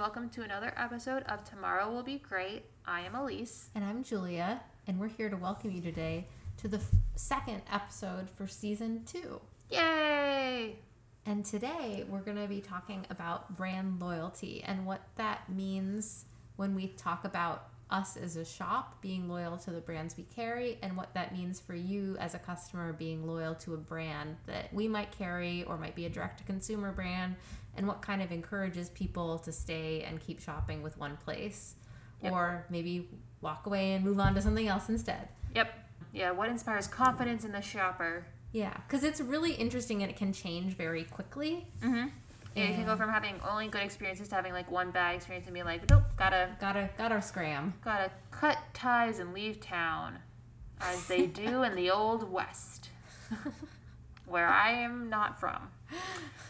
welcome to another episode of Tomorrow Will Be Great. I am Elise. And I'm Julia, and we're here to welcome you today to the f- second episode for season two. Yay! And today we're going to be talking about brand loyalty and what that means when we talk about us as a shop being loyal to the brands we carry and what that means for you as a customer being loyal to a brand that we might carry or might be a direct to consumer brand and what kind of encourages people to stay and keep shopping with one place Yep. or maybe walk away and move on to something else instead. Yep. Yeah, what inspires confidence in the shopper? Yeah, because it's really interesting and it can change very quickly. Mm-hmm. Yeah, you can go from having only good experiences to having like one bad experience and be like, nope, gotta Gotta gotta scram. gotta cut ties and leave town, as they do in the old west, where I am not from.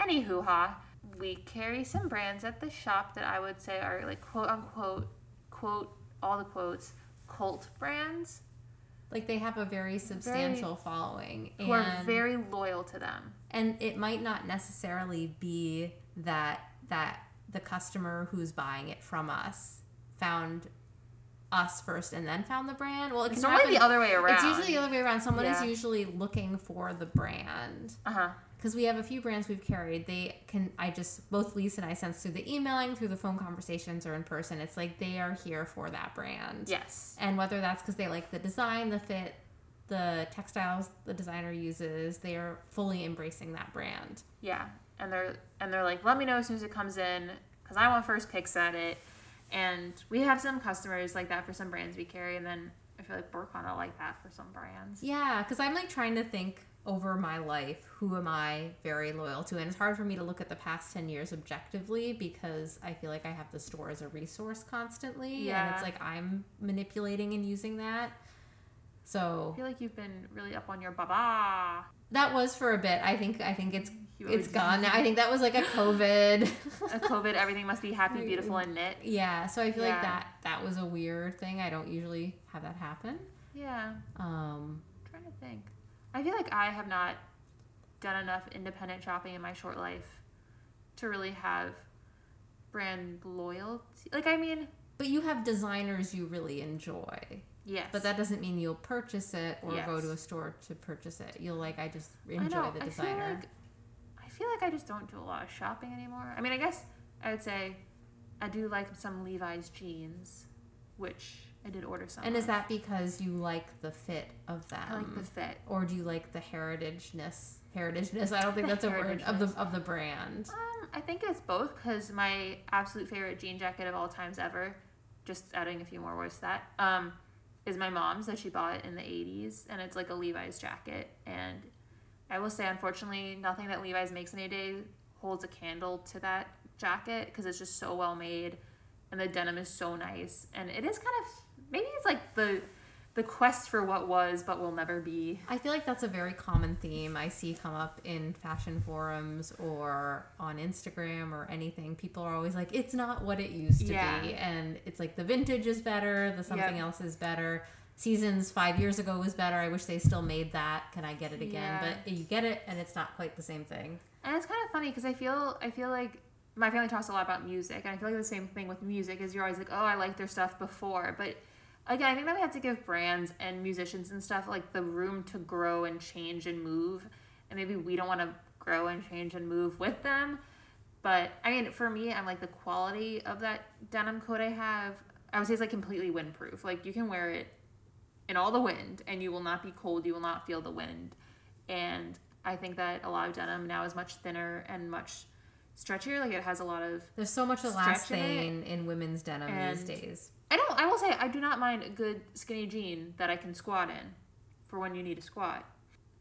Anywho, ha, we carry some brands at the shop that I would say are like quote unquote, quote all the quotes, cult brands Like they have a very substantial following, who and are very loyal to them. and it might not necessarily be that that the customer who's buying it from us found us first and then found the brand. Well, it It's normally happen- the other way around. It's usually the other way around. Someone Yeah. is usually looking for the brand. uh huh. because we have a few brands we've carried they can i just both lisa and i sense through the emailing through the phone conversations or in person it's like they are here for that brand Yes. and whether that's because they like the design the fit the textiles the designer uses they are fully embracing that brand Yeah, and they're and they're like, let me know as soon as it comes in because I want first picks at it. And we have some customers like that for some brands we carry, and then I feel like we're kind of like that for some brands. yeah because i'm like trying to think over my life who am i very loyal to and it's hard for me to look at the past 10 years objectively because i feel like i have the store as a resource constantly and Yeah. it's like i'm manipulating and using that so I feel like you've been really up on your baba. That was for a bit. I think I think it's it's gone now. I think that was like a COVID. A COVID, everything must be happy, beautiful, and knit. yeah, so I feel Yeah. like that that was a weird thing. I don't usually have that happen. Yeah, Um I'm trying to think. I feel like I have not done enough independent shopping in my short life to really have brand loyalty. Like, I mean, but you have designers you really enjoy. Yes, But that doesn't mean you'll purchase it or go to a store to purchase it. You'll like I just I enjoy know, the I feel designer. like- I feel like I just don't do a lot of shopping anymore. I mean, I guess I would say I do like some Levi's jeans, which I did order some. and is that because you like the fit of them? I like the fit? or do you like the heritageness? Heritageness. I don't think The that's a word of the of the brand. Um, I think it's both because my absolute favorite jean jacket of all times ever, just adding a few more words to that, um, is my mom's that she bought in the 80s. And it's like a Levi's jacket. And I will say, unfortunately, nothing that Levi's makes day holds a candle to that jacket because it's just so well made. And the denim is so nice. And it is kind of, maybe it's like the. The quest for what was but will never be. I feel like that's a very common theme I see come up in fashion forums or on Instagram or anything. People are always like, it's not what it used to Yeah. be. And it's like the vintage is better, the something Yep. else is better. Seasons five years ago was better. I wish they still made that. Can I get it again? Yeah. But you get it and it's not quite the same thing. And it's kind of funny because I feel I feel like my family talks a lot about music, and I feel like the same thing with music is you're always like, oh, I liked their stuff before, but again, I think that we have to give brands and musicians and stuff like the room to grow and change and move, and maybe we don't want to grow and change and move with them. But I mean, for me, I'm like the quality of that denim coat I have. I would say it's like completely windproof. Like you can wear it in all the wind, and you will not be cold. You will not feel the wind. And I think that a lot of denim now is much thinner and much stretchier. Like it has a lot of. There's so much Stretching elastane in women's denim these days. I don't. I will say I do not mind a good skinny jean that I can squat in, for when you need to squat.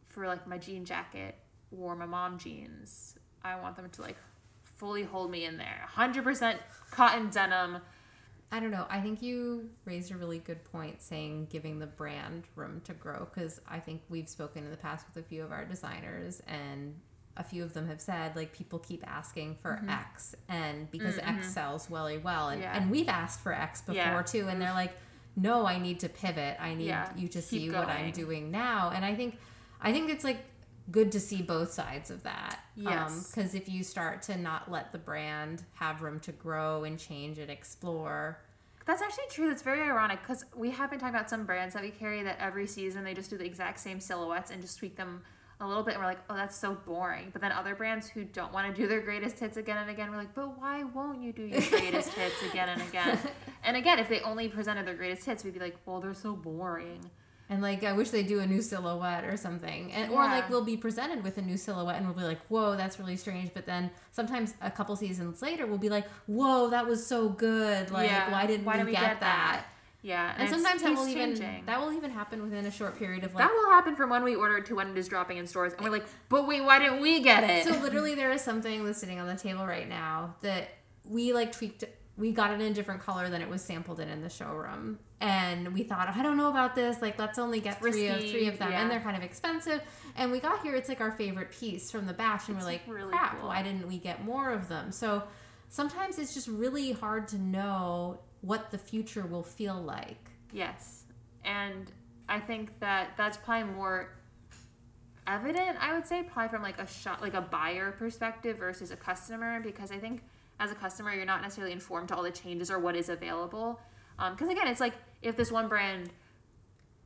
For like my jean jacket or my mom jeans, I want them to like fully hold me in there. Hundred percent cotton denim. I don't know. I think you raised a really good point saying giving the brand room to grow because I think we've spoken in the past with a few of our designers and a few of them have said like people keep asking for mm-hmm. X and because X mm-hmm. sells really well and, Yeah. and we've asked for X before Yeah. too and they're like no I need to pivot I need Yeah. you to see what I'm doing now and I think I think it's like good to see both sides of that. Um, yes. Because if you start to not let the brand have room to grow and change and explore, That's actually true. That's very ironic because we have been talking about some brands that we carry that every season they just do the exact same silhouettes and just tweak them a little bit. And we're like, oh, that's so boring. But then other brands who don't want to do their greatest hits again and again, we're like, but why won't you do your greatest hits again and again? And again, if they only presented their greatest hits, we'd be like, well, they're so boring. and like I wish they do a new silhouette or something, and or Yeah. like we'll be presented with a new silhouette and we'll be like, whoa, that's really strange. But then sometimes a couple seasons later, we'll be like, whoa, that was so good. Like, Yeah. why didn't Why we, didn't we get, get that? Yeah, And it's- sometimes that will even that will even happen within a short period of like That will happen from when we ordered to when it is dropping in stores, and we're like, but wait, why didn't we get it? So literally, there is something that's sitting on the table right now that we like tweaked. We got it in a different color than it was sampled in in the showroom, and we thought, I don't know about this. Like, let's only get three of three of them, yeah. and they're kind of expensive. And we got here, it's like our favorite piece from the batch, and It's we're like, really crap, cool. why didn't we get more of them? So sometimes it's just really hard to know what the future will feel like. Yes. And I think that that's probably more evident, I would say, probably from like a shop like a buyer perspective versus a customer because I think as a customer you're not necessarily informed to all the changes or what is available. Um, because again, it's like if this one brand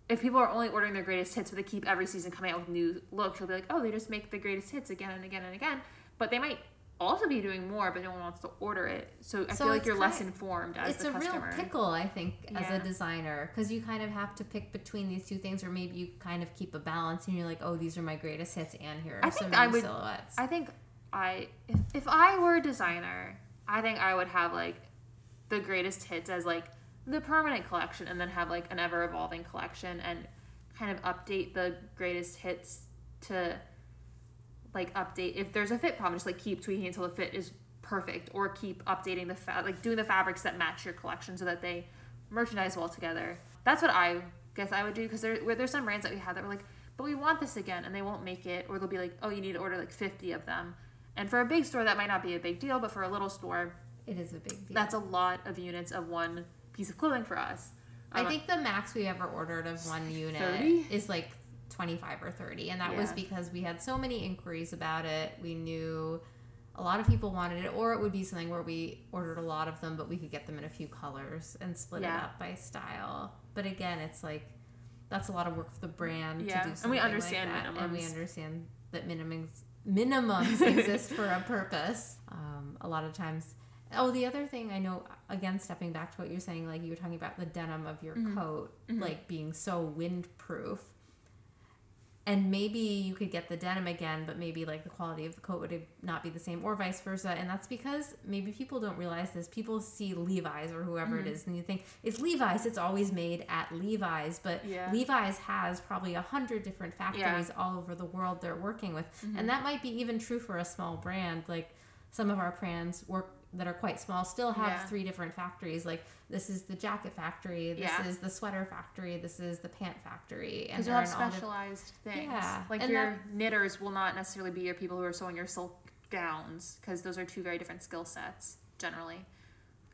if people are only ordering their greatest hits but they keep every season coming out with new looks, you'll be like, oh, they just make the greatest hits again and again and again. But they might also be doing more, but no one wants to order it. So I So feel like you're less informed as a it's a customer. real pickle i think as a designer because you kind of have to pick between these two things or maybe you kind of keep a balance and you're like oh these are my greatest hits and here are I some think I would- silhouettes I think I if, if I were a designer, I think I would have like the greatest hits as like the permanent collection and then have like an ever evolving collection and kind of update the greatest hits to like update if there's a fit problem just like keep tweaking until the fit is perfect or keep updating the fa- like doing the fabrics that match your collection so that they merchandise well together. That's what i guess i would do because there, where there's some brands that we have that were like but we want this again and they won't make it or they'll be like oh you need to order like 50 of them. And for a big store that might not be a big deal but for a little store it is a big deal. that's a lot of units of one piece of clothing for us. I Um, think the max we ever ordered of one unit 30? is like 25 or 30 and that was because we had so many inquiries about it. We knew a lot of people wanted it or it would be something where we ordered a lot of them but we could get them in a few colors and split it up by style. But again it's like that's a lot of work for the brand Yeah, to do and something we like understand that, and we understand that minimums minimums exist for a purpose. Um, a lot of times oh the other thing i know again stepping back to what you're saying like you were talking about the denim of your Mm-hmm. coat like being so windproof and maybe you could get the denim again but maybe like the quality of the coat would not be the same or vice versa. And that's because maybe people don't realize this. People see levi's or whoever Mm-hmm. it is and you think it's levi's. It's always made at levi's. But Yeah. levi's has probably a hundred different factories all over the world they're working with. Mm-hmm. and that might be even true for a small brand. Like some of our brands work that are quite small still have Yeah. three different factories like this is the jacket factory this Yeah. is the sweater factory this is the pant factory And they're you'll have in all diff- specialized things. Yeah, Like and your knitters will not necessarily be your people who are sewing your silk gowns because those are two very different skill sets generally.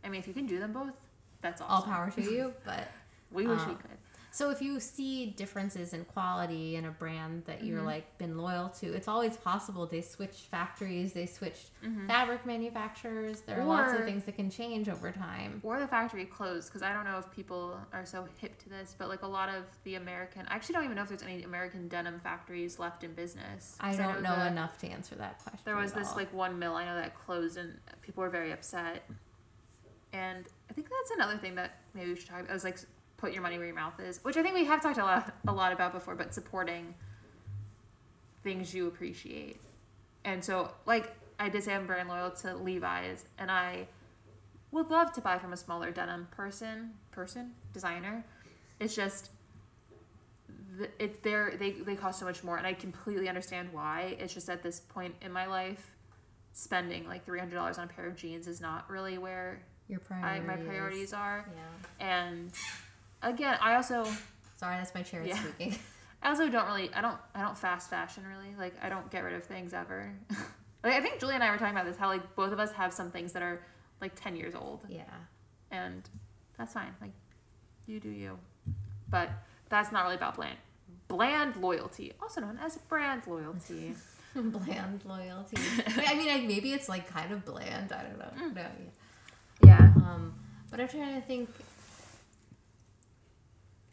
I mean, if you can do them both, that's awesome. all power to you but We wish we Um, could. So if you see differences in quality in a brand that you're Mm-hmm. like been loyal to it's always possible they switch factories they switch Mm-hmm. fabric manufacturers there are lots of things that can change over time Or the factory closed because I don't know if people are so hip to this, but like a lot of the American, I actually don't even know if there's any American denim factories left in business. I don't know the- enough to answer that question There was this all. like one mill I know that closed and people were very upset. And I think that's another thing that maybe we should talk about. Is like put your money where your mouth is, which I think we have talked a lot a lot about before. But supporting things you appreciate, and so like I did say I'm very loyal to Levi's, and I would love to buy from a smaller denim person person designer. It's just it they're they they cost so much more and i completely understand why it's just at this point in my life spending like $300 on a pair of jeans is not really where your I, my priorities are yeah and again i also sorry that's my chair Yeah. speaking i also don't really i don't i don't fast fashion really like i don't get rid of things ever like i think julie and i were talking about this how like both of us have some things that are like 10 years old yeah and that's fine like you do you but that's not really about bland bland loyalty, also known as brand loyalty. bland loyalty. I mean, like, maybe it's like kind of bland. I don't know. No, yeah. yeah. Um, but I'm trying to think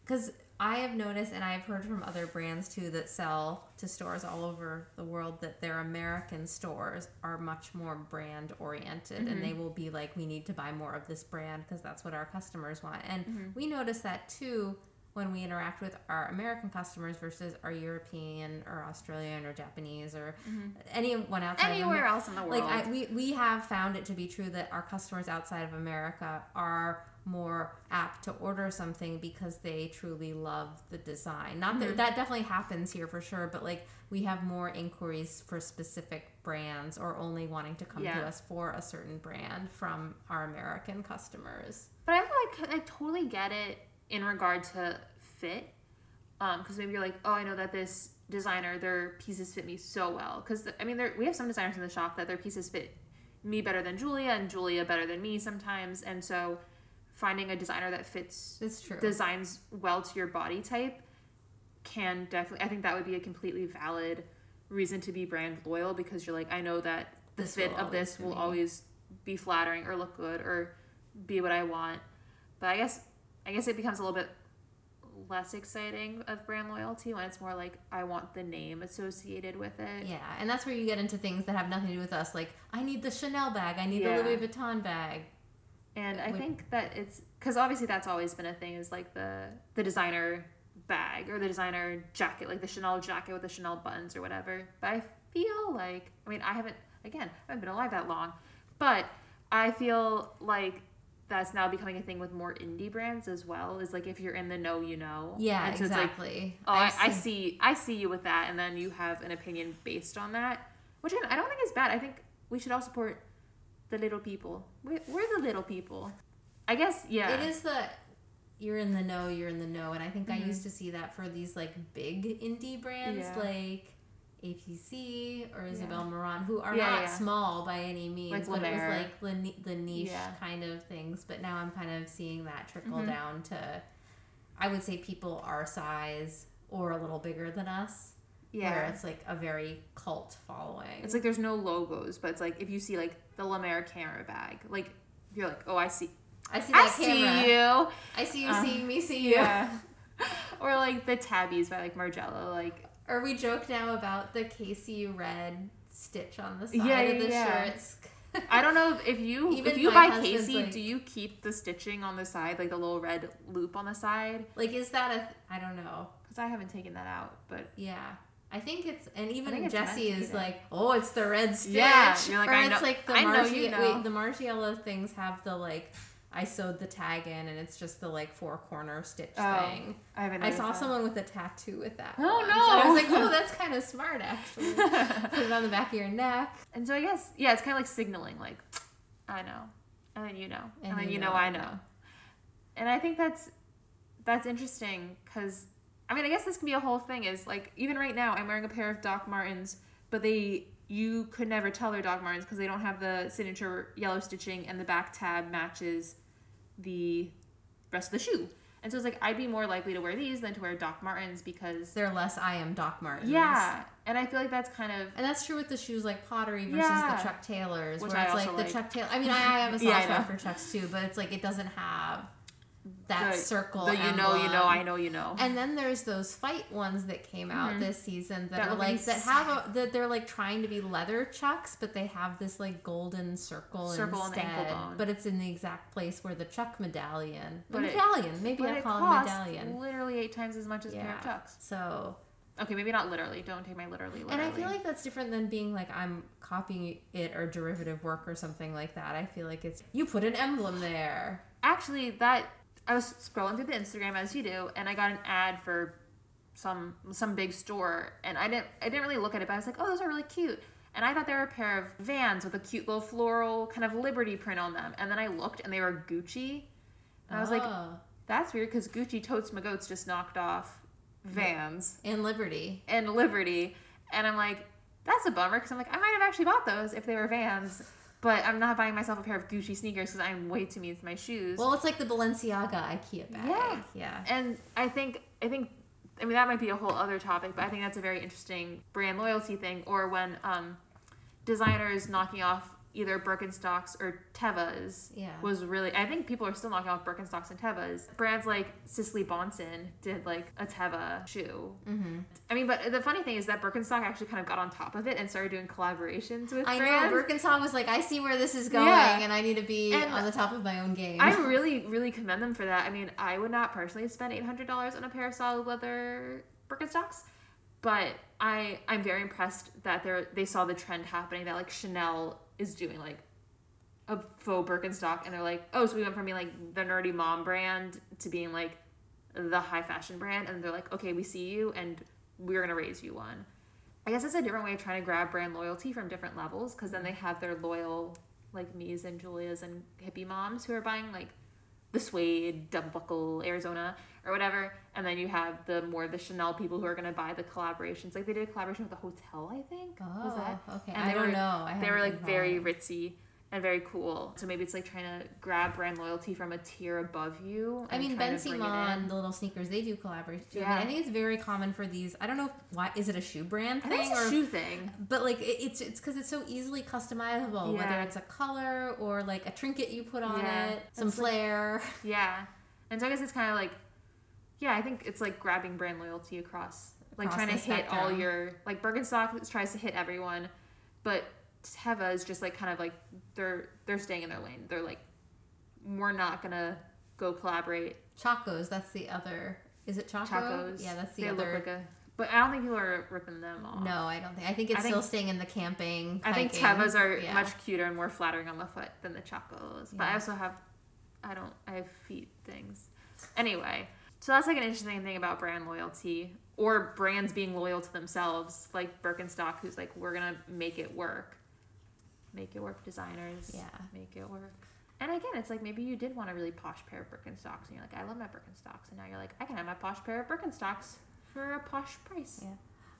because I have noticed, and I've heard from other brands too that sell to stores all over the world that their American stores are much more brand oriented, and they mm-hmm. will be like, "We need to buy more of this brand because that's what our customers want." And mm-hmm. we notice that too when we interact with our American customers versus our European or Australian or Japanese or mm-hmm. anyone outside of Anywhere else in the world. like I, we we have found it to be true that our customers outside of America are more apt to order something because they truly love the design. Not that mm-hmm. that definitely happens here for sure, but like we have more inquiries for specific brands or only wanting to come to us for a certain brand from our American customers. But I like I totally get it in regard to fit. Um, because maybe you're like, oh, I know that this designer, their pieces fit me so well. Because, I mean, we have some designers in the shop that their pieces fit me better than Julia and Julia better than me sometimes. And so finding a designer that fits It's true. designs well to your body type can definitely, I think that would be a completely valid reason to be brand loyal because you're like, I know that the This fit of this will be- always be flattering or look good or be what I want. But I guess I guess it becomes a little bit less exciting of brand loyalty when it's more like I want the name associated with it. yeah, and that's where you get into things that have nothing to do with us. Like, I need the Chanel bag. I need Yeah. the Louis Vuitton bag. And I think that it's because obviously that's always been a thing is like the the designer bag or the designer jacket, like the Chanel jacket with the Chanel buttons or whatever. But I feel like I mean I haven't again I haven't been alive that long, but I feel like that's now becoming a thing with more indie brands as well. Is like if you're in the know, you know. Yeah, so it's like, exactly. oh, I, I see, I see you with that, and then you have an opinion based on that, which I don't think is bad. I think we should all support the little people. We're, we're the little people. I guess, yeah. It is the you're in the know, you're in the know, and I think I Mhm. used to see that for these like big indie brands Yeah. like APC or Isabel Yeah. Marant, who are Yeah, not small by any means, Like but it was like the, the niche kind of things. But now I'm kind of seeing that trickle Mhm. down to, I would say, people our size or a little bigger than us, where yeah. it's like a very cult following. It's like there's no logos, but it's like if you see like the Lemaire camera bag, like you're like, oh, I see, I see I that see you. I see you Uh, seeing me see you. Yeah. or like the Tabis by like Margiela, like Or we joke now about the Casey red stitch on the side Yeah, of the yeah. shirts. I don't know if you Even if you buy Casey, like- do you keep the stitching on the side, like the little red loop on the side? like, is that a? I don't know. Because I haven't taken that out, but Yeah. I think it's and even think it's Jesse is like, oh, it's the red stitch. Yeah, you're like, or I it's know- like the I know Margi- you know. wait, the Margiela things have the like, I sewed the tag in and it's just the like four corner stitch Oh, thing. I haven't. I saw that. someone with a tattoo with that. Oh, no! and I was like, oh, that's kind of smart actually. Put it on the back of your neck. And so I guess yeah, it's kind of like signaling, like I know, and then you know, and, then you know, I know. And I think that's that's interesting because I mean I guess this can be a whole thing. Is like even right now I'm wearing a pair of Doc Martens, but they you could never tell they're Doc Martens because they don't have the signature yellow stitching and the back tab matches the rest of the shoe. And so it's like I'd be more likely to wear these than to wear Doc Martens because They're less I am Doc Martens. yeah, and I feel like that's kind of And that's true with the shoes like pottery versus Yeah. the Chuck Taylors, Which where I it's like also the like. Chuck Taylor. I mean, I, have a soft Yeah, spot for Chucks too, but it's like it doesn't have that the, circle. the you know you know. I know you know. And then there's those fight ones that came out Mhm. this season that, That are like that have a that they're like trying to be leather chucks, but they have this like golden circle, Circle on the instead. ankle bone. But it's in the exact place where the Chuck medallion, the But it- medallion, maybe but I call it costs medallion. literally eight times as much as a pair of chucks. So Okay, maybe not literally. Don't take my literally. And. I feel like that's different than being like I'm copying it or derivative work or something like that. I feel like it's you put an emblem there. actually that I was scrolling through the Instagram as you do, and I got an ad for some some big store, and I didn't I didn't really look at it, but I was like, oh, those are really cute. And I thought they were a pair of Vans with a cute little floral kind of Liberty print on them. And then I looked, and they were Gucci. And I was like, Oh. that's weird because Gucci Totes My Goats just knocked off Vans and Liberty. and Liberty. And I'm like, that's a bummer because I'm like, I might have actually bought those if they were Vans. But I'm not buying myself a pair of Gucci sneakers because I'm way too mean to my shoes. Well, it's like the Balenciaga IKEA bag. Yeah. Yeah. and I think I think I mean, that might be a whole other topic, but I think that's a very interesting brand loyalty thing. Or when um, designers knocking off either Birkenstocks or Tevas Yeah. was really. I think people are still knocking off Birkenstocks and Tevas. Brands like Cecilie Bahnsen did like a Teva shoe. Mm-hmm. I mean, but the funny thing is that Birkenstock actually kind of got on top of it and started doing collaborations with I brands. know Birkenstock was like, I see where this is going, Yeah. and I need to be And on the top of my own game. I really, really commend them for that. I mean, I would not personally spend eight hundred dollars on a pair of solid leather Birkenstocks, but I I'm very impressed that they they saw the trend happening that like Chanel is doing like a faux Birkenstock, and they're like, oh, so we went from being like the nerdy mom brand to being like the high fashion brand, and they're like, okay, we see you, and we're gonna raise you one. I guess it's a different way of trying to grab brand loyalty from different levels, because then they have their loyal like me's and Julia's and hippie moms who are buying like the suede, double buckle, Arizona, or whatever. And then you have the more the Chanel people who are gonna buy the collaborations. Like they did a collaboration with the hotel, I think. oh, was that? Oh, okay. And I don't were- know. I They were like very ritzy and very cool. So maybe it's like trying to grab brand loyalty from a tier above you. I mean, Ben to Simon, the little sneakers, they do collaborations too. I, Yeah. mean, I think it's very common for these. I don't know why. Is it a shoe brand thing it's a or? shoe thing. But like it, it's it's because it's so easily customizable. yeah. Whether it's a color or like a trinket you put on Yeah. it, some It's like- flair. Yeah. And so I guess it's kind of like, yeah, I think it's like grabbing brand loyalty across, like Across trying to hit all your, like Birkenstock tries to hit everyone, but Teva is just like kind of like they're they're staying in their lane. They're like, we're not gonna go collaborate. Chacos, that's the other. Is it Chaco? Chacos. Yeah, that's the they other. like a, but I don't think people are ripping them off. no, I don't think. I think it's I think- still staying in the camping. I think. Tevas are Yeah. much cuter and more flattering on the foot than the Chacos. But I also have, I don't, I have feet things. Anyway, so that's like an interesting thing about brand loyalty or brands being loyal to themselves, like Birkenstock, who's like, we're gonna make it work, make it work. Designers, Yeah. make it work. And again, it's like maybe you did want a really posh pair of Birkenstocks, and you're like, I love my Birkenstocks, and now you're like, I can have my posh pair of Birkenstocks for a posh price. Yeah.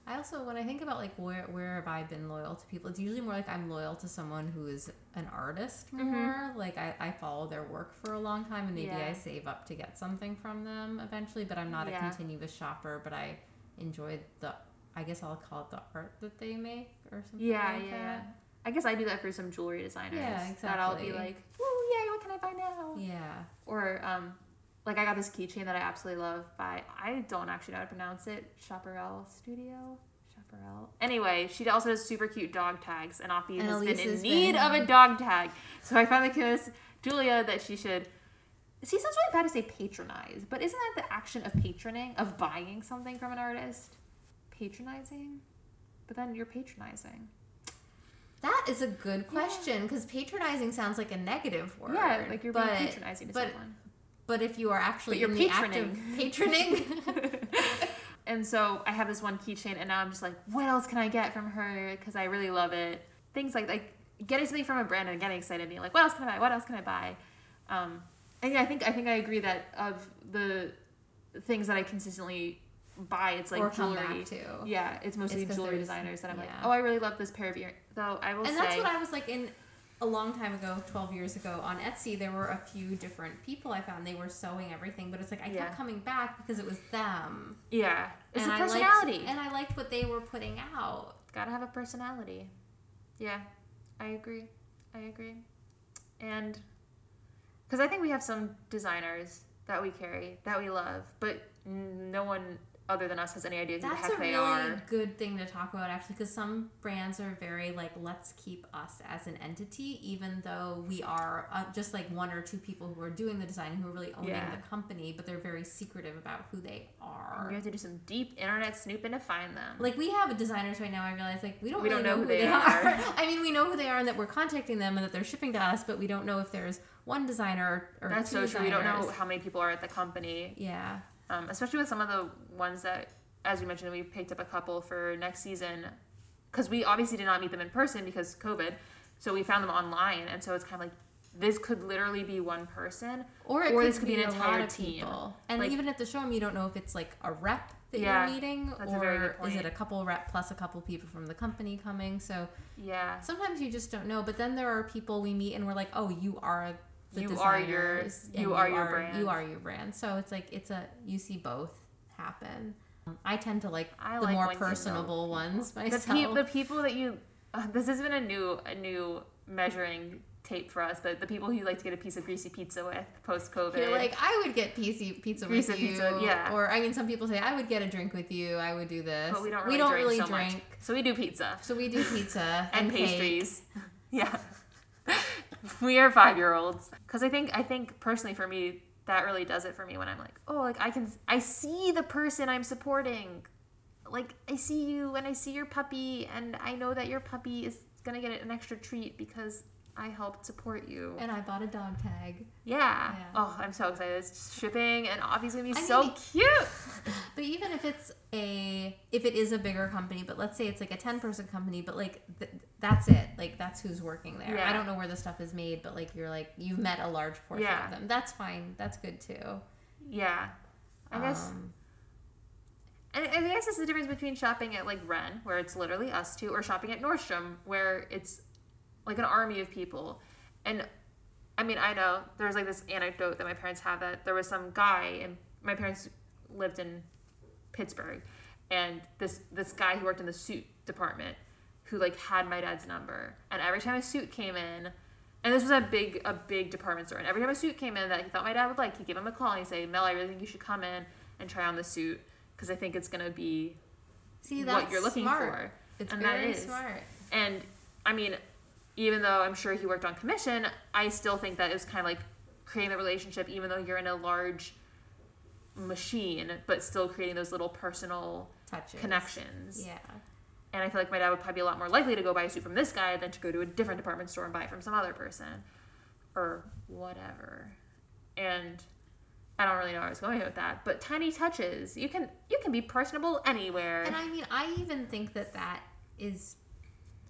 I also, when I think about like where where have I been loyal to people, it's usually more like I'm loyal to someone who is an artist Mm-hmm. more. Like I, I follow their work for a long time and maybe Yeah. I save up to get something from them eventually, but I'm not Yeah. a continuous shopper, but I enjoy the, I guess I'll call it the art that they make or something Yeah, like yeah. that. I guess I do that for some jewelry designers. Yeah, exactly. That I'll be like, oh yay! What can I buy now?" Yeah. Or um, like I got this keychain that I absolutely love by I don't actually know how to pronounce it. Chaparral Studio. Chaparral. Anyway, she also does super cute dog tags, and Oppie And has Elise been in need been- of a dog tag. So I finally convinced Julia that she should. See, it sounds really bad to say patronize, but isn't that the action of patroning, of buying something from an artist? Patronizing? But then you're patronizing. That is a good question because patronizing sounds like a negative word. Yeah, like you're but, being patronizing to but, someone. But if you are actually you're in the act of patroning, and so I have this one keychain, and now I'm just like, what else can I get from her? Because I really love it. Things like like getting something from a brand and getting excited, being like, what else can I buy? What else can I buy? Um, and yeah, I think I think I agree that of the things that I consistently buy, it's like or come jewelry. back to. Yeah, it's mostly It's jewelry designers that I'm like, oh, I really love this pair of earrings. Though I will And say, that's what I was like in a long time ago, 12 years ago on Etsy. There were a few different people I found. They were sewing everything, but it's like I Yeah. kept coming back because it was them. yeah, it's and a I personality. Liked, and I liked what they were putting out. gotta have a personality. Yeah, I agree. I agree. And because I think we have some designers that we carry that we love, but no one other than us has any idea who That's the heck a they really are. good thing to talk about, actually, because some brands are very like, let's keep us as an entity, even though we are uh, just like one or two people who are doing the design who are really owning Yeah. the company, but they're very secretive about who they are. You have to do some deep internet snooping to find them. Like we have designers right now. I realize like we don't We really don't know, who they, are. I mean, we know who they are and that we're contacting them and that they're shipping to us, but we don't know if there's one designer or That's two so true. We don't know how many people are at the company, Yeah, um, especially with some of the ones that, as we mentioned, we picked up a couple for next season because we obviously did not meet them in person because COVID. So we found them online, and so it's kind of like this could literally be one person, or it Or could this could be be an entire team. people. And Like- even at the showroom, you don't know if it's like a rep that Yeah, you're meeting, or is it a couple rep plus a couple people from the company coming. So yeah, sometimes you just don't know. But then there are people we meet and we're like, oh, you are. The You are your- designers, you are your brand. You are your brand. So it's like it's a you see both happen. I tend to like I the like more you personable ones the, myself. pe- the people that you uh, this has been a new a new measuring tape for us but the people who you like to get a piece of greasy pizza with post covid You're like, I would get pizza pizza Greasy with you. pizza, yeah. Or I mean, some people say I would get a drink with you. I would do this. but we don't really drink really so drink, much so we do pizza so we do pizza and, and, cake. pastries yeah we are five year olds because i think i think personally for me that really does it for me when i'm like oh like i can i see the person i'm supporting. Like i see you and i see your puppy and i know that your puppy is gonna get an extra treat because i helped support you And I bought a dog tag. yeah, Yeah. oh i'm so excited it's shipping and obviously gonna be I so mean- cute But even if it's a if it is a bigger company, but let's say it's like a ten person company, but like th- that's it, like that's who's working there. Yeah. I don't know where the stuff is made, but like you're like you've met a large portion Yeah. of them. That's fine. That's good too. yeah i guess Um, And I guess it's the difference between shopping at like Ren, where it's literally us two, or shopping at Nordstrom, where it's like an army of people. And I mean, I know there's like this anecdote that my parents have that there was some guy, and my parents lived in Pittsburgh, and this this guy who worked in the suit department, who like had my dad's number, and every time a suit came in. And this was a big, a big department store. And every time a suit came in that he thought my dad would like, he'd give him a call and he'd say, "Mel, I really think you should come in and try on the suit because I think it's gonna be see, what you're looking smart. for. It's And that very is. smart. And I mean, even though I'm sure he worked on commission, I still think that it was kind of like creating the relationship, even though you're in a large machine, but still creating those little personal Touches. connections. Yeah. And I feel like my dad would probably be a lot more likely to go buy a suit from this guy than to go to a different department store and buy it from some other person or whatever. And I don't really know where I was going with that, but tiny touches. You can you can be personable anywhere. And I mean, I even think that that is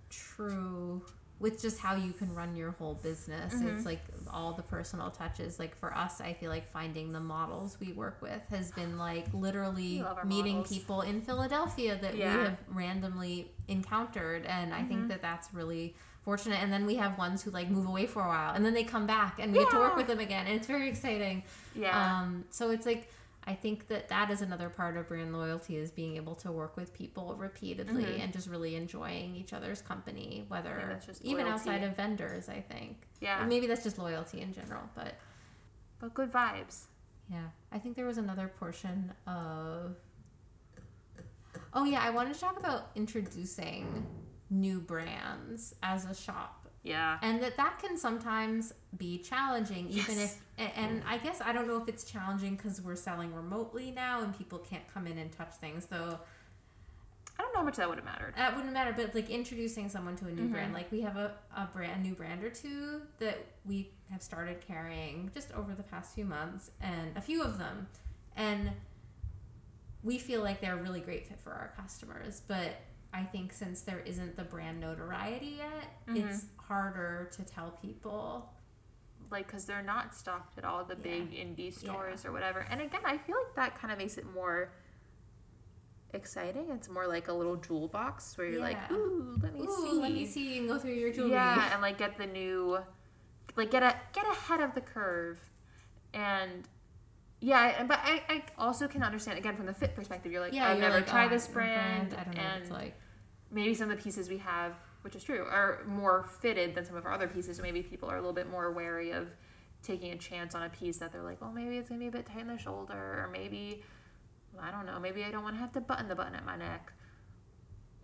true with just how you can run your whole business. Mm-hmm. It's like all the personal touches. Like for us, I feel like finding the models we work with has been like literally We love our meeting models. people in Philadelphia that Yeah. we have randomly encountered. And I Mm-hmm. think that that's really fortunate. And then we have ones who like move away for a while and then they come back and we get to work with them again. And it's very exciting. yeah. Um, so it's like I think that that is another part of brand loyalty is being able to work with people repeatedly Mhm. and just really enjoying each other's company, whether even outside of vendors. I think, yeah. Or maybe that's just loyalty in general. But but good vibes. yeah, I think there was another portion of. Oh yeah, I wanted to talk about introducing new brands as a shop Yeah. and that that can sometimes be challenging even Yes. if and i guess i don't know if it's challenging because we're selling remotely now and people can't come in and touch things So I don't know how much that would have mattered. that wouldn't matter but like introducing someone to a new Mhm. brand like we have a, a brand new brand or two that we have started carrying just over the past few months and a few of them and we feel like they're a really great fit for our customers but i think since there isn't the brand notoriety yet Mhm. it's harder to tell people Like, because they're not stocked at all the Yeah. big indie stores or whatever. And again, I feel like that kind of makes it more exciting. It's more like a little jewel box where you're like, ooh, let me Ooh, see. let me see and go through your jewelry. Yeah, and like get the new, like get a get ahead of the curve, and yeah, but I, I also can understand again from the fit perspective. You're like, Yeah, I've never like, tried oh, this a brand, I don't know what and it's like. maybe some of the pieces we have, which is true, are more fitted than some of our other pieces. So maybe people are a little bit more wary of taking a chance on a piece that they're like, well, maybe it's gonna be a bit tight in the shoulder, or maybe I don't know, maybe I don't want to have to button the button at my neck,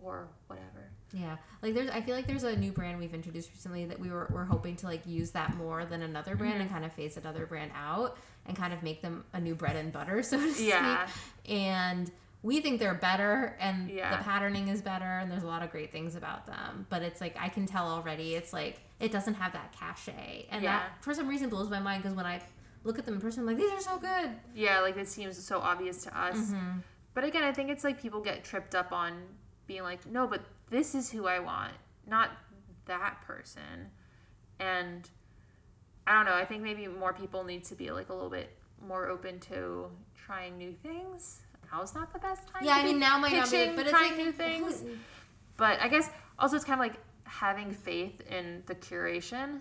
or whatever. Yeah, like there's. I feel like there's a new brand we've introduced recently that we were we're hoping to like use that more than another brand and kind of phase another brand out and kind of make them a new bread and butter, so to speak. Yeah. And we think they're better, and Yeah. the patterning is better, and there's a lot of great things about them. But it's like I can tell already. It's like it doesn't have that cachet, and Yeah. that for some reason blows my mind because when I look at them in person, I'm like these are so good. Yeah, like it seems so obvious to us. Mm-hmm. But again, I think it's like people get tripped up on being like, no, but this is who I want, not that person. And I don't know, I think maybe more people need to be like a little bit more open to trying new things. Now's not the best time. Yeah, I mean now might not be, pitching but it's trying like new things. But I guess also it's kind of like having faith in the curation.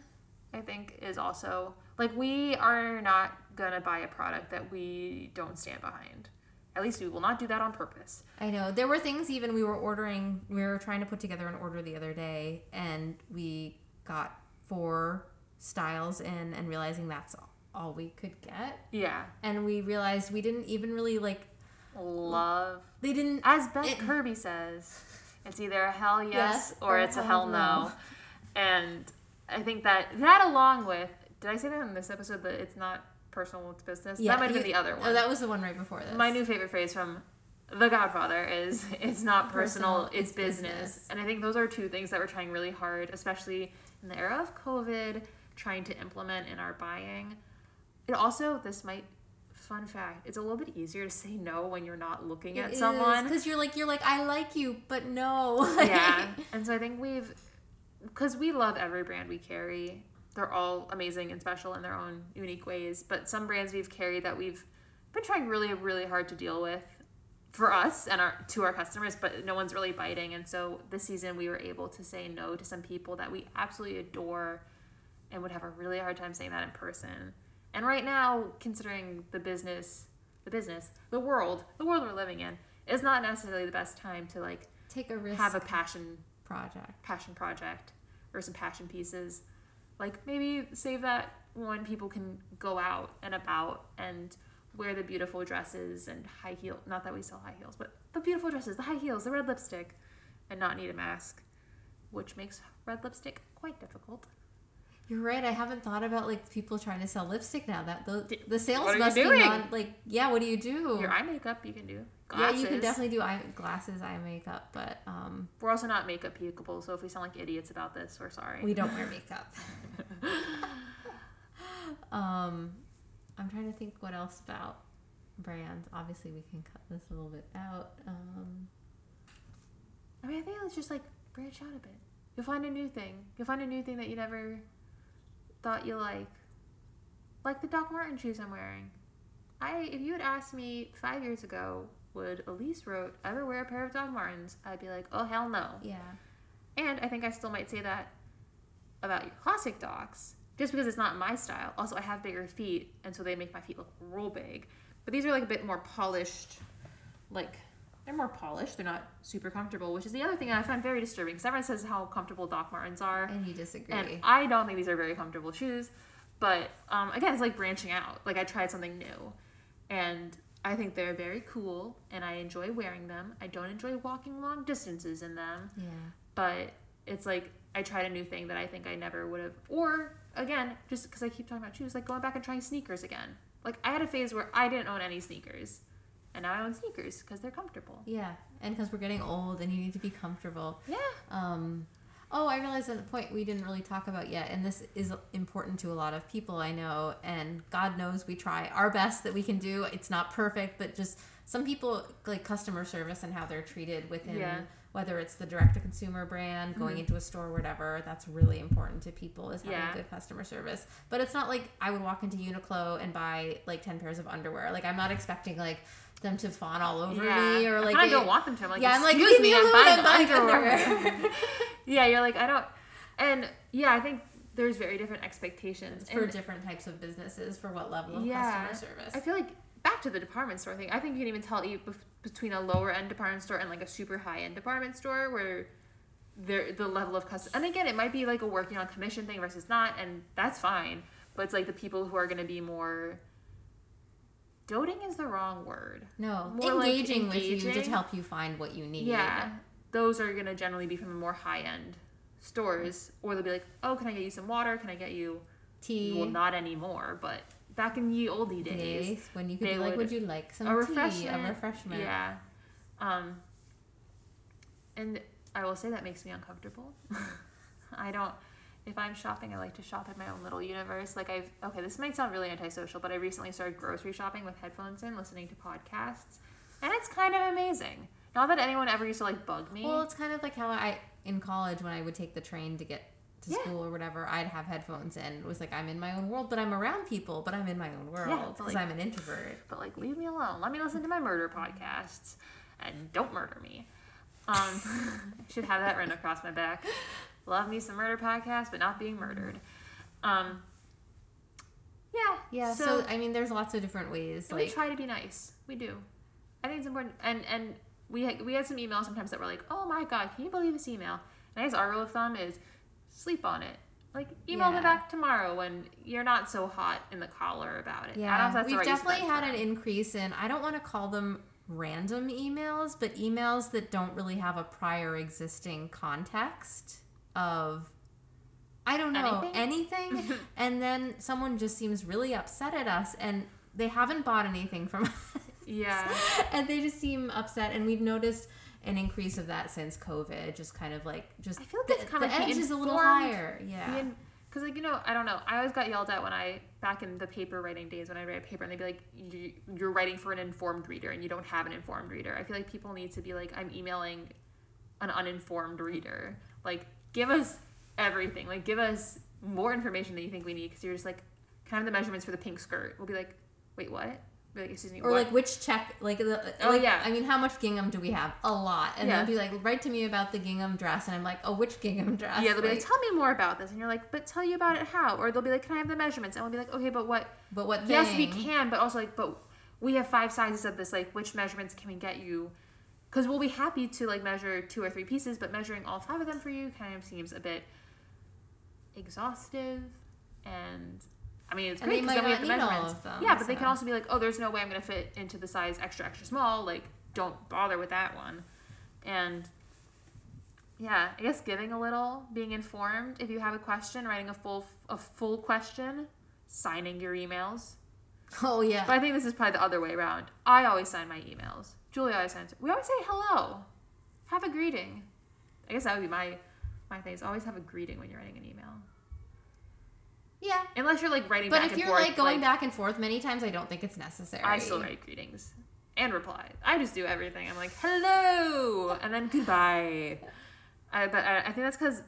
I think is also like we are not gonna buy a product that we don't stand behind, At least we will not do that on purpose. I know. There were things even we were ordering, we were trying to put together an order the other day, and we got four styles in and realizing that's all we could get. Yeah. And we realized we didn't even really like, Love. they didn't. As Beth It- Kirby says, it's either a hell yes, Yes or or it's a hell hell no. no. And I think that that along with did I say that in this episode that it's not personal, business? that might have been the other one. Oh, that was the one right before this. My new favorite phrase from The Godfather is it's not personal, Personal, it's business. business. And I think those are two things that we're trying really hard, especially in the era of COVID, trying to implement in our buying. It also, this might, fun fact, it's a little bit easier to say no when you're not looking at someone. because you're like you're like I like you, but no. yeah. And so I think we've, because we love every brand we carry. They're all amazing and special in their own unique ways. But some brands we've carried that we've been trying really, really hard to deal with for us and our to our customers, but no one's really biting. And so this season we were able to say no to some people that we absolutely adore and would have a really hard time saying that in person. And right now, considering the business, the business, the world, the world we're living in, is not necessarily the best time to like Take a risk. have a passion project. passion project or some passion pieces. Like maybe save that when people can go out and about and wear the beautiful dresses and high heel not that we sell high heels, but the beautiful dresses, the high heels, the red lipstick, and not need a mask, which makes red lipstick quite difficult. You're right. I haven't thought about like people trying to sell lipstick now. That the, the sales what are you must be non like yeah. What do you do? Your eye makeup you can do. Yeah, you can definitely do eye glasses, eye makeup, but um, We're also not makeup people, so if we sound like idiots about this, we're sorry. we don't wear makeup. um, I'm trying to think what else about brands. Obviously, we can cut this a little bit out. Um, I mean, I think it's just like branch out a bit. You'll find a new thing. You'll find a new thing that you never thought you like. Like the Doc Martens shoes I'm wearing. I, if you had asked me five years ago, would Elise wrote, ever wear a pair of Doc Martens? I'd be like, oh hell no. yeah, And I think I still might say that about your classic docs, just because it's not my style. Also, I have bigger feet, and so they make my feet look real big. But these are like a bit more polished, like they're more polished. They're not super comfortable, which is the other thing I find very disturbing. Because everyone says how comfortable Doc Martens are, and you disagree. and I don't think these are very comfortable shoes. But um, again, it's like branching out. Like I tried something new, and I think they're very cool, and I enjoy wearing them. I don't enjoy walking long distances in them yeah, but it's like I tried a new thing that I think I never would have. Or again, just because I keep talking about shoes, like going back and trying sneakers again. Like I had a phase where I didn't own any sneakers, and now I own sneakers because they're comfortable. yeah, and because we're getting old and you need to be comfortable. Yeah. Um, oh, I realized a point we didn't really talk about yet, and this is important to a lot of people I know, and God knows we try our best that we can do. It's not perfect, but just some people like customer service and how they're treated within Yeah. whether it's the direct to consumer brand going Mhm. into a store whatever that's really important to people is having Yeah. good customer service but it's not like i would walk into uniqlo and buy like 10 pairs of underwear like i'm not expecting like them to fawn all over yeah. me or like I don't want them to. I'm like, yeah, I'm like, leave me, me I'm alone, buying I'm buying underwear. yeah, you're like I don't, and yeah, I think there's very different expectations for And different types of businesses for what level of Yeah. customer service I feel like back to the department store thing. I think you can even tell you between a lower end department store and like a super high end department store where there the level of custom. And again, it might be like a working on commission thing versus not, and that's fine. But it's like the people who are going to be more doting is the wrong word. no more like engaging, with you to help you find what you need Yeah, those are going to generally be from the more high end stores, or they'll be like, "Oh, can I get you some water? Can I get you?" tea Well, not anymore, but back in ye olde days. days when you could be like would- would you like some a tea a refreshment Yeah. Um, and I will say that makes me uncomfortable. I don't. If I'm shopping, I like to shop in my own little universe. Like I've okay, this might sound really antisocial, but I recently started grocery shopping with headphones in, listening to podcasts, and it's kind of amazing. Not that anyone ever used to like bug me. Well, it's kind of like how I in college when I would take the train to get to Yeah. school or whatever, I'd have headphones in. It was like I'm in my own world, but I'm around people, but I'm in my own world because like- I'm an introvert. but like leave me alone. Let me listen to my murder podcasts and don't murder me. Um, I should have that written across my back. Love me some murder podcasts, but not being murdered. Um, yeah, Yeah, so, So, I mean, there's lots of different ways. and we Like, try to be nice. We do. I think it's important. And and we had, we had some emails sometimes that were like, oh my god, can you believe this email? And I guess our rule of thumb is sleep on it. Like email Yeah. me back tomorrow when you're not so hot in the collar about it. I don't know Yeah, we've right definitely had an increase in. I don't want to call them random emails, but emails that don't really have a prior existing context of. I don't know Anything? anything, and then someone just seems really upset at us, and they haven't bought anything from us. Yeah. and they just seem upset, and we've noticed an increase of that since COVID. Just kind of like just I feel like the, it's kind the of like edge is a little higher. Yeah, Because, like, you know, I don't know. I always got yelled at when I, back in the paper writing days, when I write a paper and they'd be like, you, you're writing for an informed reader and you don't have an informed reader. I feel like people need to be like, I'm emailing an uninformed reader. Like, give us everything. Like, give us more information than you think we need. Because you're just like, kind of the measurements for the pink skirt. We'll be like, wait, what? Be like, excuse me, Or what? like which check, like the Oh, like, yeah. I mean, how much gingham do we have? A lot, and Yeah. they'll be like, write to me about the gingham dress, and I'm like, oh, which gingham dress? yeah, they'll be like, Like, tell me more about this. And you're like, but tell you about it how? Or they'll be like, can I have the measurements? And we'll be like, okay, but what? but what? Yes, we can, but also like, but we have five sizes of this. Like, which measurements can we get you? Because we'll be happy to like measure two or three pieces, but measuring all five of them for you kind of seems a bit exhaustive. And I mean, it's And great because then we have the not need all measurements. them, yeah, but they can also be like, oh, there's no way I'm gonna fit into the size extra extra small. Like, don't bother with that one. And yeah, I guess giving a little, being informed. If you have a question, writing a full a full question, signing your emails. Oh yeah, But I think this is probably the other way around. I always sign my emails. Julie always signs. We always say hello. Have a greeting. I guess that would be my my thing. Is always have a greeting when you're writing an email. yeah. Unless you're like writing But back if and you're forth. like going back and forth many times, I don't think it's necessary. I still write greetings and reply. I just do everything. I'm like hello and then goodbye. I, but I, I think that's because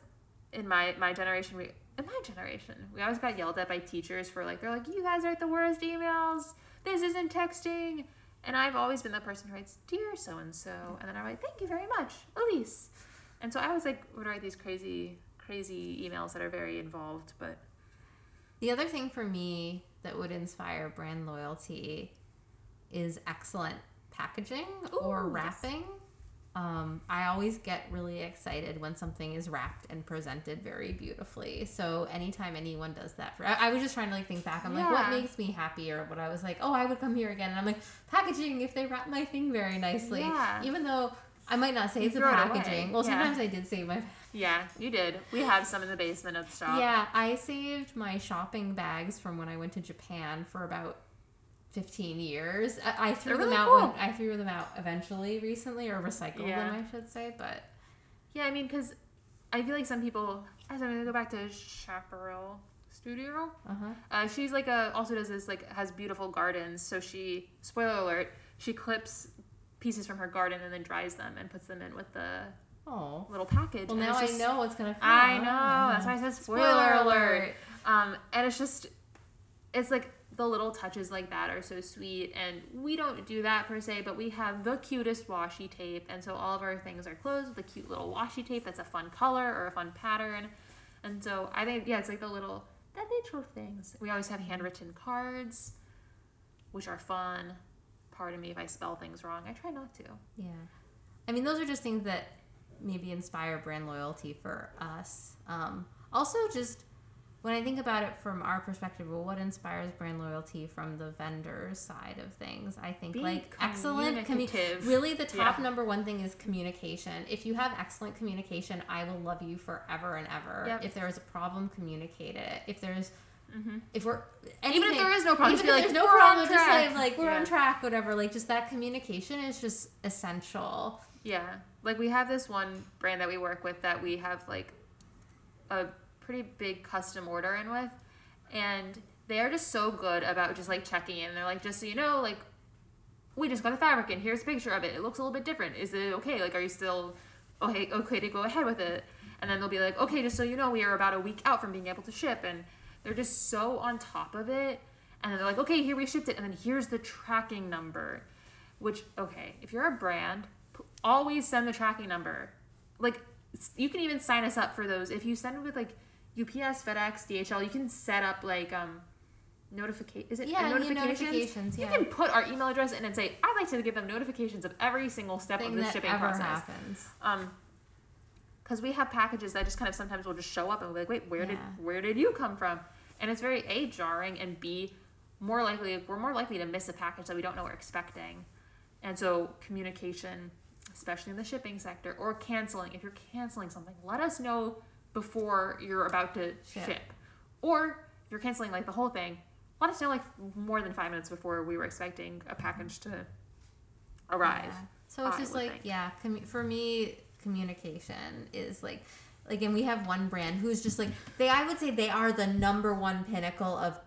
in my my generation we in my generation we always got yelled at by teachers for like they're like you guys write the worst emails. This isn't texting. And I've always been the person who writes dear so and so, and then I write thank you very much, Elise. And so I always like would write these crazy crazy emails that are very involved, but The other thing for me that would inspire brand loyalty is excellent packaging or wrapping. yes. Um, I always get really excited when something is wrapped and presented very beautifully. So anytime anyone does that, for I, I was just trying to like think back. I'm like, what makes me happy, or what I was like, oh, I would come here again. And I'm like, packaging if they wrap my thing very nicely. Yeah. Even though I might not You save the throw it away. packaging. Well, Yeah. sometimes I did save my yeah, you did. We have some in the basement of the shop. yeah, I saved my shopping bags from when I went to Japan for about 15 years. I, I threw They're them out cool. when I threw them out eventually recently or recycled Yeah. them, I should say, but Yeah, I mean, because I feel like some people. I'm going to go back to Chaparral Studio. uh-huh. Uh, she's like a also does this like has beautiful gardens. So she spoiler alert, she clips pieces from her garden and then dries them and puts them in with the Oh. little package. Well, and now it's I just- know what's going to I know. That's why I said spoiler, alert. Um, and it's just, it's like the little touches like that are so sweet. And we don't do that per se, but we have the cutest washi tape. And so all of our things are closed with a cute little washi tape that's a fun color or a fun pattern. And so I think, yeah, it's like the little, the little things. We always have handwritten cards, which are fun. Pardon me if I spell things wrong. I try not to. Yeah. I mean, those are just things that maybe inspire brand loyalty for us. Um, also, just when I think about it from our perspective, well, what inspires brand loyalty from the vendor's side of things? I think like excellent. Really, the top Yeah. number one thing is communication. If you have excellent communication, I will love you forever and ever. Yep. If there is a problem, communicate it. If there's Mhm. if we're Even if there is no problem, even be if like, there's no "We're problem, just track." say like we're Yeah. on track, whatever. Like just that communication is just essential. Yeah. Like we have this one brand that we work with that we have like a pretty big custom order in with and they are just so good about just like checking in. They're like, just so you know, like we just got the fabric and Here's a picture of it. It looks a little bit different. Is it okay? Like, are you still okay? Okay to go ahead with it? And then they'll be like, okay, just so you know, we are about a week out from being able to ship, and they're just so on top of it. And then they're like, okay, here we shipped it, and then here's the tracking number. Which, okay, if you're a brand, always send the tracking number. Like, you can even sign us up for those. If you send with like UPS, FedEx, DHL, you can set up like um notification. Is it Yeah, yeah, notifications? notifications, You can put our email address in and say, "I'd like to give them notifications of every single step Thing of the that shipping ever process." happens. Um, because we have packages that just kind of sometimes will just show up and we're like, "Wait, where did where did you come from?" And it's very a jarring and b more likely we're more likely to miss a package that we don't know we're expecting, and so communication, especially in the shipping sector, or canceling. If you're canceling something, let us know before you're about to Ship. ship, or you're canceling like the whole thing. Let us know like more than five minutes before we were expecting a package to arrive. Yeah. So it's just like think. yeah, commu- for me, communication is like like, and we have one brand who's just like they. I would say they are the number one pinnacle of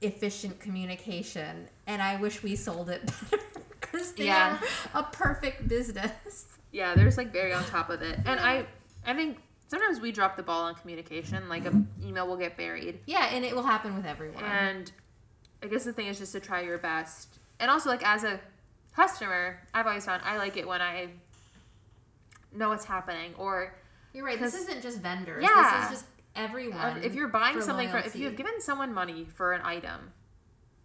efficient communication, and I wish we sold it better because they Yeah. are a perfect business. Yeah, they're just like very on top of it. And I I think sometimes we drop the ball on communication, like a email will get buried. Yeah, and it will happen with everyone. And I guess the thing is just to try your best. And also like as a customer, I've always found I like it when I know what's happening or You're right. This isn't just vendors. Yeah. This is just everyone. if you're buying something for if you've given someone money for an item,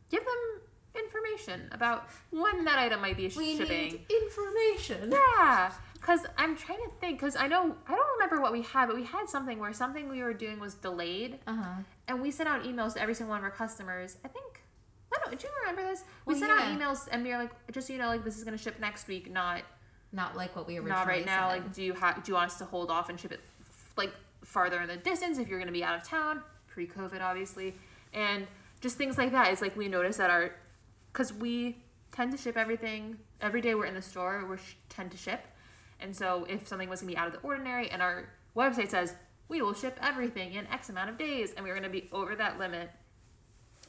give them information about when that item might be we shipping. need information. Yeah, because I'm trying to think. Because I know I don't remember what we had, but we had something where something we were doing was delayed, Uh huh. and we sent out emails to every single one of our customers. I think. I don't. Do you remember this? We Well, sent out emails, and we were like, just so you know, like this is gonna ship next week, not Not like what we originally not right now. said. Like, do you have? Do you want us to hold off and ship it like farther in the distance if you're gonna be out of town, pre-COVID, obviously, and just things like that. It's like we notice that our, because we tend to ship everything every day we're in the store. We sh- tend to ship, and so if something was gonna be out of the ordinary, and our website says we will ship everything in X amount of days, and we were gonna be over that limit,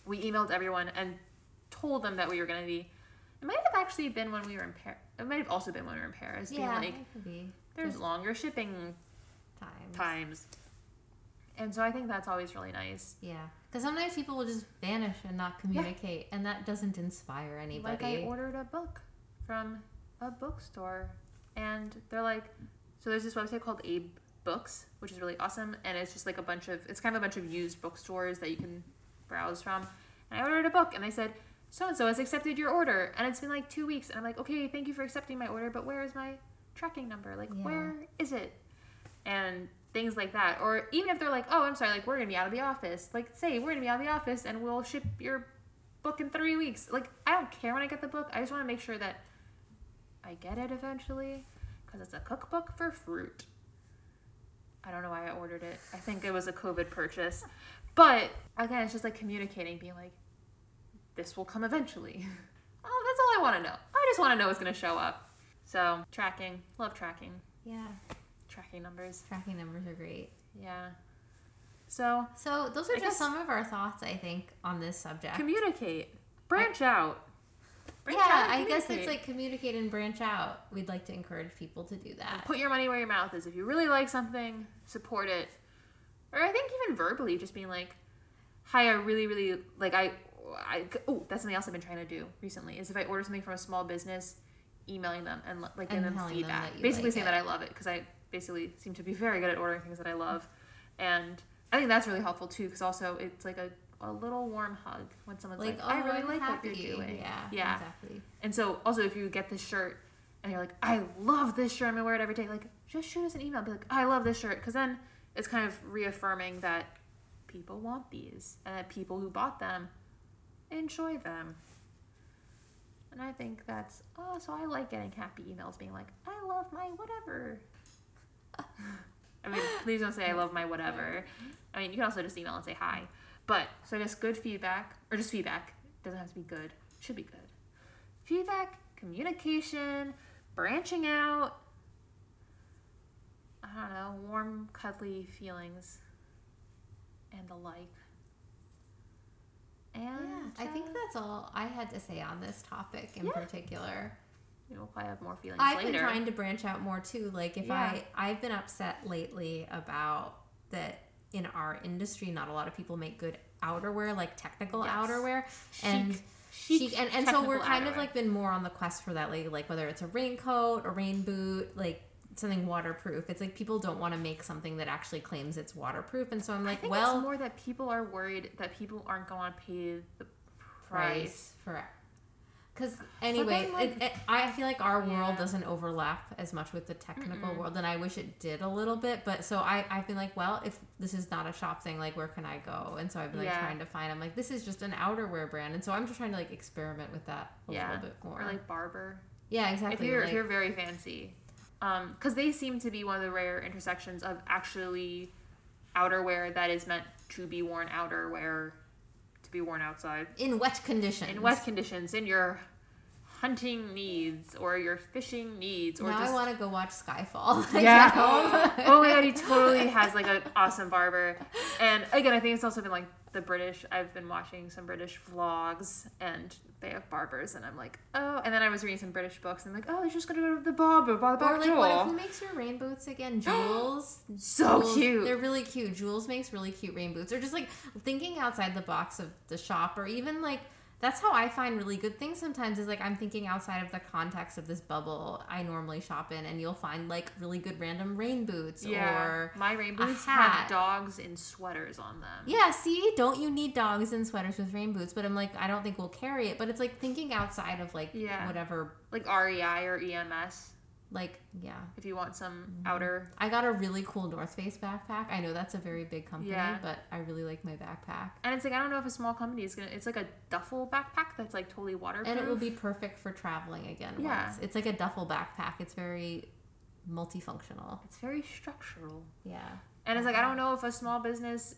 we emailed everyone and told them that we were gonna be. It might have actually been when we were in Paris. It might have also been when we were in Paris. being yeah, like, it could be there's Just longer shipping time. times. And so I think that's always really nice. Yeah, because sometimes people will just vanish and not communicate, and that doesn't inspire anybody. Like I ordered a book from a bookstore and they're like so there's this website called Abe Books, which is really awesome and it's just like a bunch of it's kind of a bunch of used bookstores that you can browse from. And I ordered a book and they said so and so has accepted your order and it's been like 2 weeks and I'm like, "Okay, thank you for accepting my order, but where is my tracking number? Like Yeah. where is it?" And things like that. Or even if they're like, "Oh, I'm sorry, like we're going to be out of the office." Like say, "We're going to be out of the office and we'll ship your book in 3 weeks." Like I don't care when I get the book. I just want to make sure that I get it eventually because it's a cookbook for fruit. I don't know why I ordered it. I think it was a COVID purchase. But again, it's just like communicating, being like, this will come eventually. oh, that's all I want to know. I just want to know it's going to show up. So, tracking. Love tracking. yeah, Tracking numbers. tracking numbers are great. Yeah. So, So those are I just some of our thoughts, I think, on this subject. communicate. Branch out. Branch yeah, and I guess it's like communicate and branch out. We'd like to encourage people to do that. Put your money where your mouth is. If you really like something, support it. Or I think even verbally, just being like, "Hi, I really, really like I, I oh, that's something else I've been trying to do recently. Is if I order something from a small business, emailing them and like And giving them telling them feedback, that basically like saying it. that I love it because I basically seem to be very good at ordering things that I love, and I think that's really helpful too because also it's like a, a little warm hug when someone's like, Like, oh, "I oh, really I'm like happy. what you're doing." Yeah, yeah. exactly. And so, also, if you get this shirt and you're like, I love this shirt, I'm gonna wear it every day, like, just shoot us an email. Be like, I love this shirt. Because then it's kind of reaffirming that people want these and that people who bought them enjoy them. And I think that's, oh, so I like getting happy emails being like, I love my whatever. I mean, please don't say I love my whatever. I mean, you can also just email and say hi. But, so I guess good feedback, or just feedback, doesn't have to be good, it should be good feedback, communication, branching out. I don't know, warm, cuddly feelings, and the like. And Yeah, I think uh, that's all I had to say on this topic in Yeah. particular. you know, probably have more feelings I've later. been trying to branch out more too. Like if Yeah. I I've been upset lately about that in our industry not a lot of people make good outerwear, like technical Yes. outerwear. Chic- and chic, and, and so we're kind of like been more on the quest for that lately, like whether it's a raincoat, a rain boot, like something waterproof. It's like people don't want to make something that actually claims it's waterproof, and so I'm I like, think well, it's more that people are worried that people aren't going to pay the price. for because anyway like- it, it, i feel like our world Yeah. doesn't overlap as much with the technical Mm-mm. world and i wish it did a little bit but so i i've been like well if this is not a shop thing like where can i go and so i've been like Yeah. trying to find i'm like this is just an outerwear brand and so i'm just trying to like experiment with that a Yeah. little bit more Or like Barbour. yeah exactly. If you're like, if you're very fancy, um, because they seem to be one of the rare intersections of actually outerwear that is meant to be worn outerwear, to be worn outside in wet conditions in wet conditions in your hunting needs or your fishing needs or now just i want to go watch skyfall like, Yeah. oh my god, he totally has like an awesome Barbour. And again, I think it's also been like the British. I've been watching some British vlogs and they have Barbours, and I'm like, oh. And then I was reading some British books, and I'm like, oh, he's just gonna go to the Barbour by the back Or like, door. what if who makes your rain boots again? Joules. So Joules- cute. They're really cute. Joules makes really cute rain boots. Or just like thinking outside the box of the shop, or even like that's how I find really good things sometimes is like I'm thinking outside of the context of this bubble I normally shop in, and you'll find like really good random rain boots yeah, or. my rain boots have dogs in sweaters on them. Yeah, see, don't you need dogs and sweaters with rain boots? But I'm like, I don't think we'll carry it. But it's like thinking outside of like Yeah. whatever, like REI or EMS like yeah. if you want some Mm-hmm. outer. I got a really cool North Face backpack. I know that's a very big company, Yeah. but I really like my backpack. And it's like I don't know if a small company is gonna. It's like a duffel backpack that's like totally waterproof. And it will be perfect for traveling again. Yeah. Once. It's like a duffel backpack. It's very multifunctional. It's very structural. Yeah. And it's like I don't know if a small business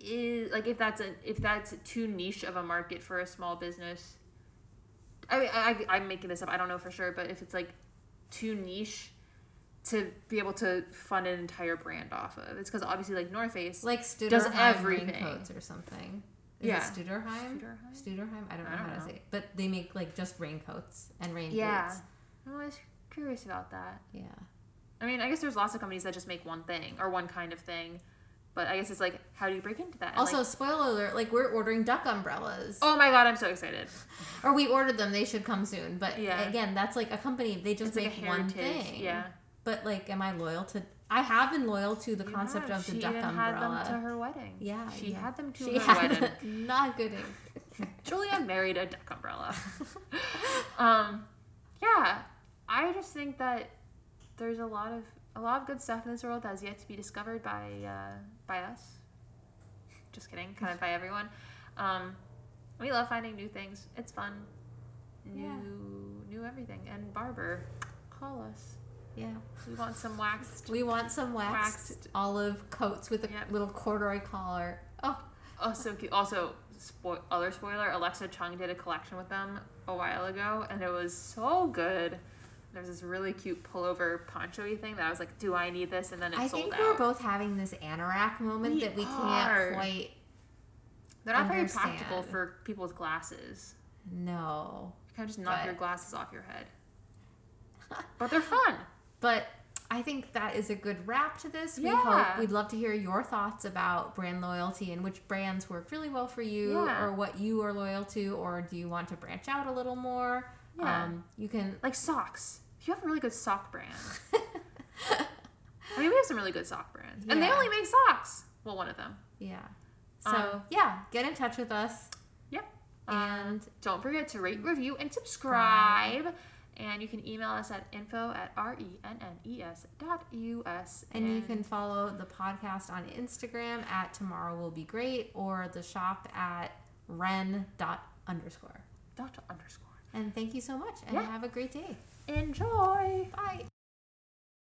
is like if that's a if that's too niche of a market for a small business. I mean, I, I I'm making this up. I don't know for sure, but if it's like too niche to be able to fund an entire brand off of, it's because obviously like North Face. Like Stutterheim Does everything. raincoats or something. Is Yeah. it Stutterheim? Stutterheim? Stutterheim? I don't know I don't how to say it. But they make like just raincoats and rain Yeah, boots. I'm always curious about that. Yeah. I mean, I guess there's lots of companies that just make one thing or one kind of thing, but I guess it's like how do you break into that? And, Also, like, spoiler alert, like we're ordering duck umbrellas. oh my god, I'm so excited. Or we ordered them, they should come soon. But Yeah. again, that's like a company, they just It's like make one thing. Yeah. But like, am I loyal to? I have been loyal to the concept of the she duck umbrella. had them to her wedding. Yeah, she yeah. had them to she her had wedding. not good. Julia married a duck umbrella. um, yeah, I just think that there's a lot of a lot of good stuff in this world that has yet to be discovered by uh, by us. Just kidding, kind of by everyone. Um, we love finding new things. It's fun. New, Yeah. new everything. And Barbour, call us. Yeah, We want some waxed. we want some waxed, Waxed. olive coats with a Yep. little corduroy collar. Oh, Oh, so cute. Also, spo- other spoiler: Alexa Chung did a collection with them a while ago, and it was so good. There's this really cute pullover poncho-y thing that I was like, "Do I need this?" And then it I sold think out. we're both having this anorak moment We that we are. can't quite. They're not very practical for people with glasses. No, You kind of just knock But- your glasses off your head. but they're fun. But I think that is a good wrap to this. We Yeah. hope we'd love to hear your thoughts about brand loyalty and which brands work really well for you Yeah. or what you are loyal to or do you want to branch out a little more? Yeah. Um, you can Like socks. You have a really good sock brand, I mean, we have some really good sock brands, and they only make socks. Well, one of them. yeah. So, Um, yeah, get in touch with us Yep. and Don't forget to rate, review, and subscribe. And you can email us at info at E r-e-n-n-e-s dot u-s. and you can follow the podcast on Instagram at tomorrow will be great or the shop at ren dot underscore. dot underscore. And thank you so much and Yeah. have a great day. Enjoy! Bye.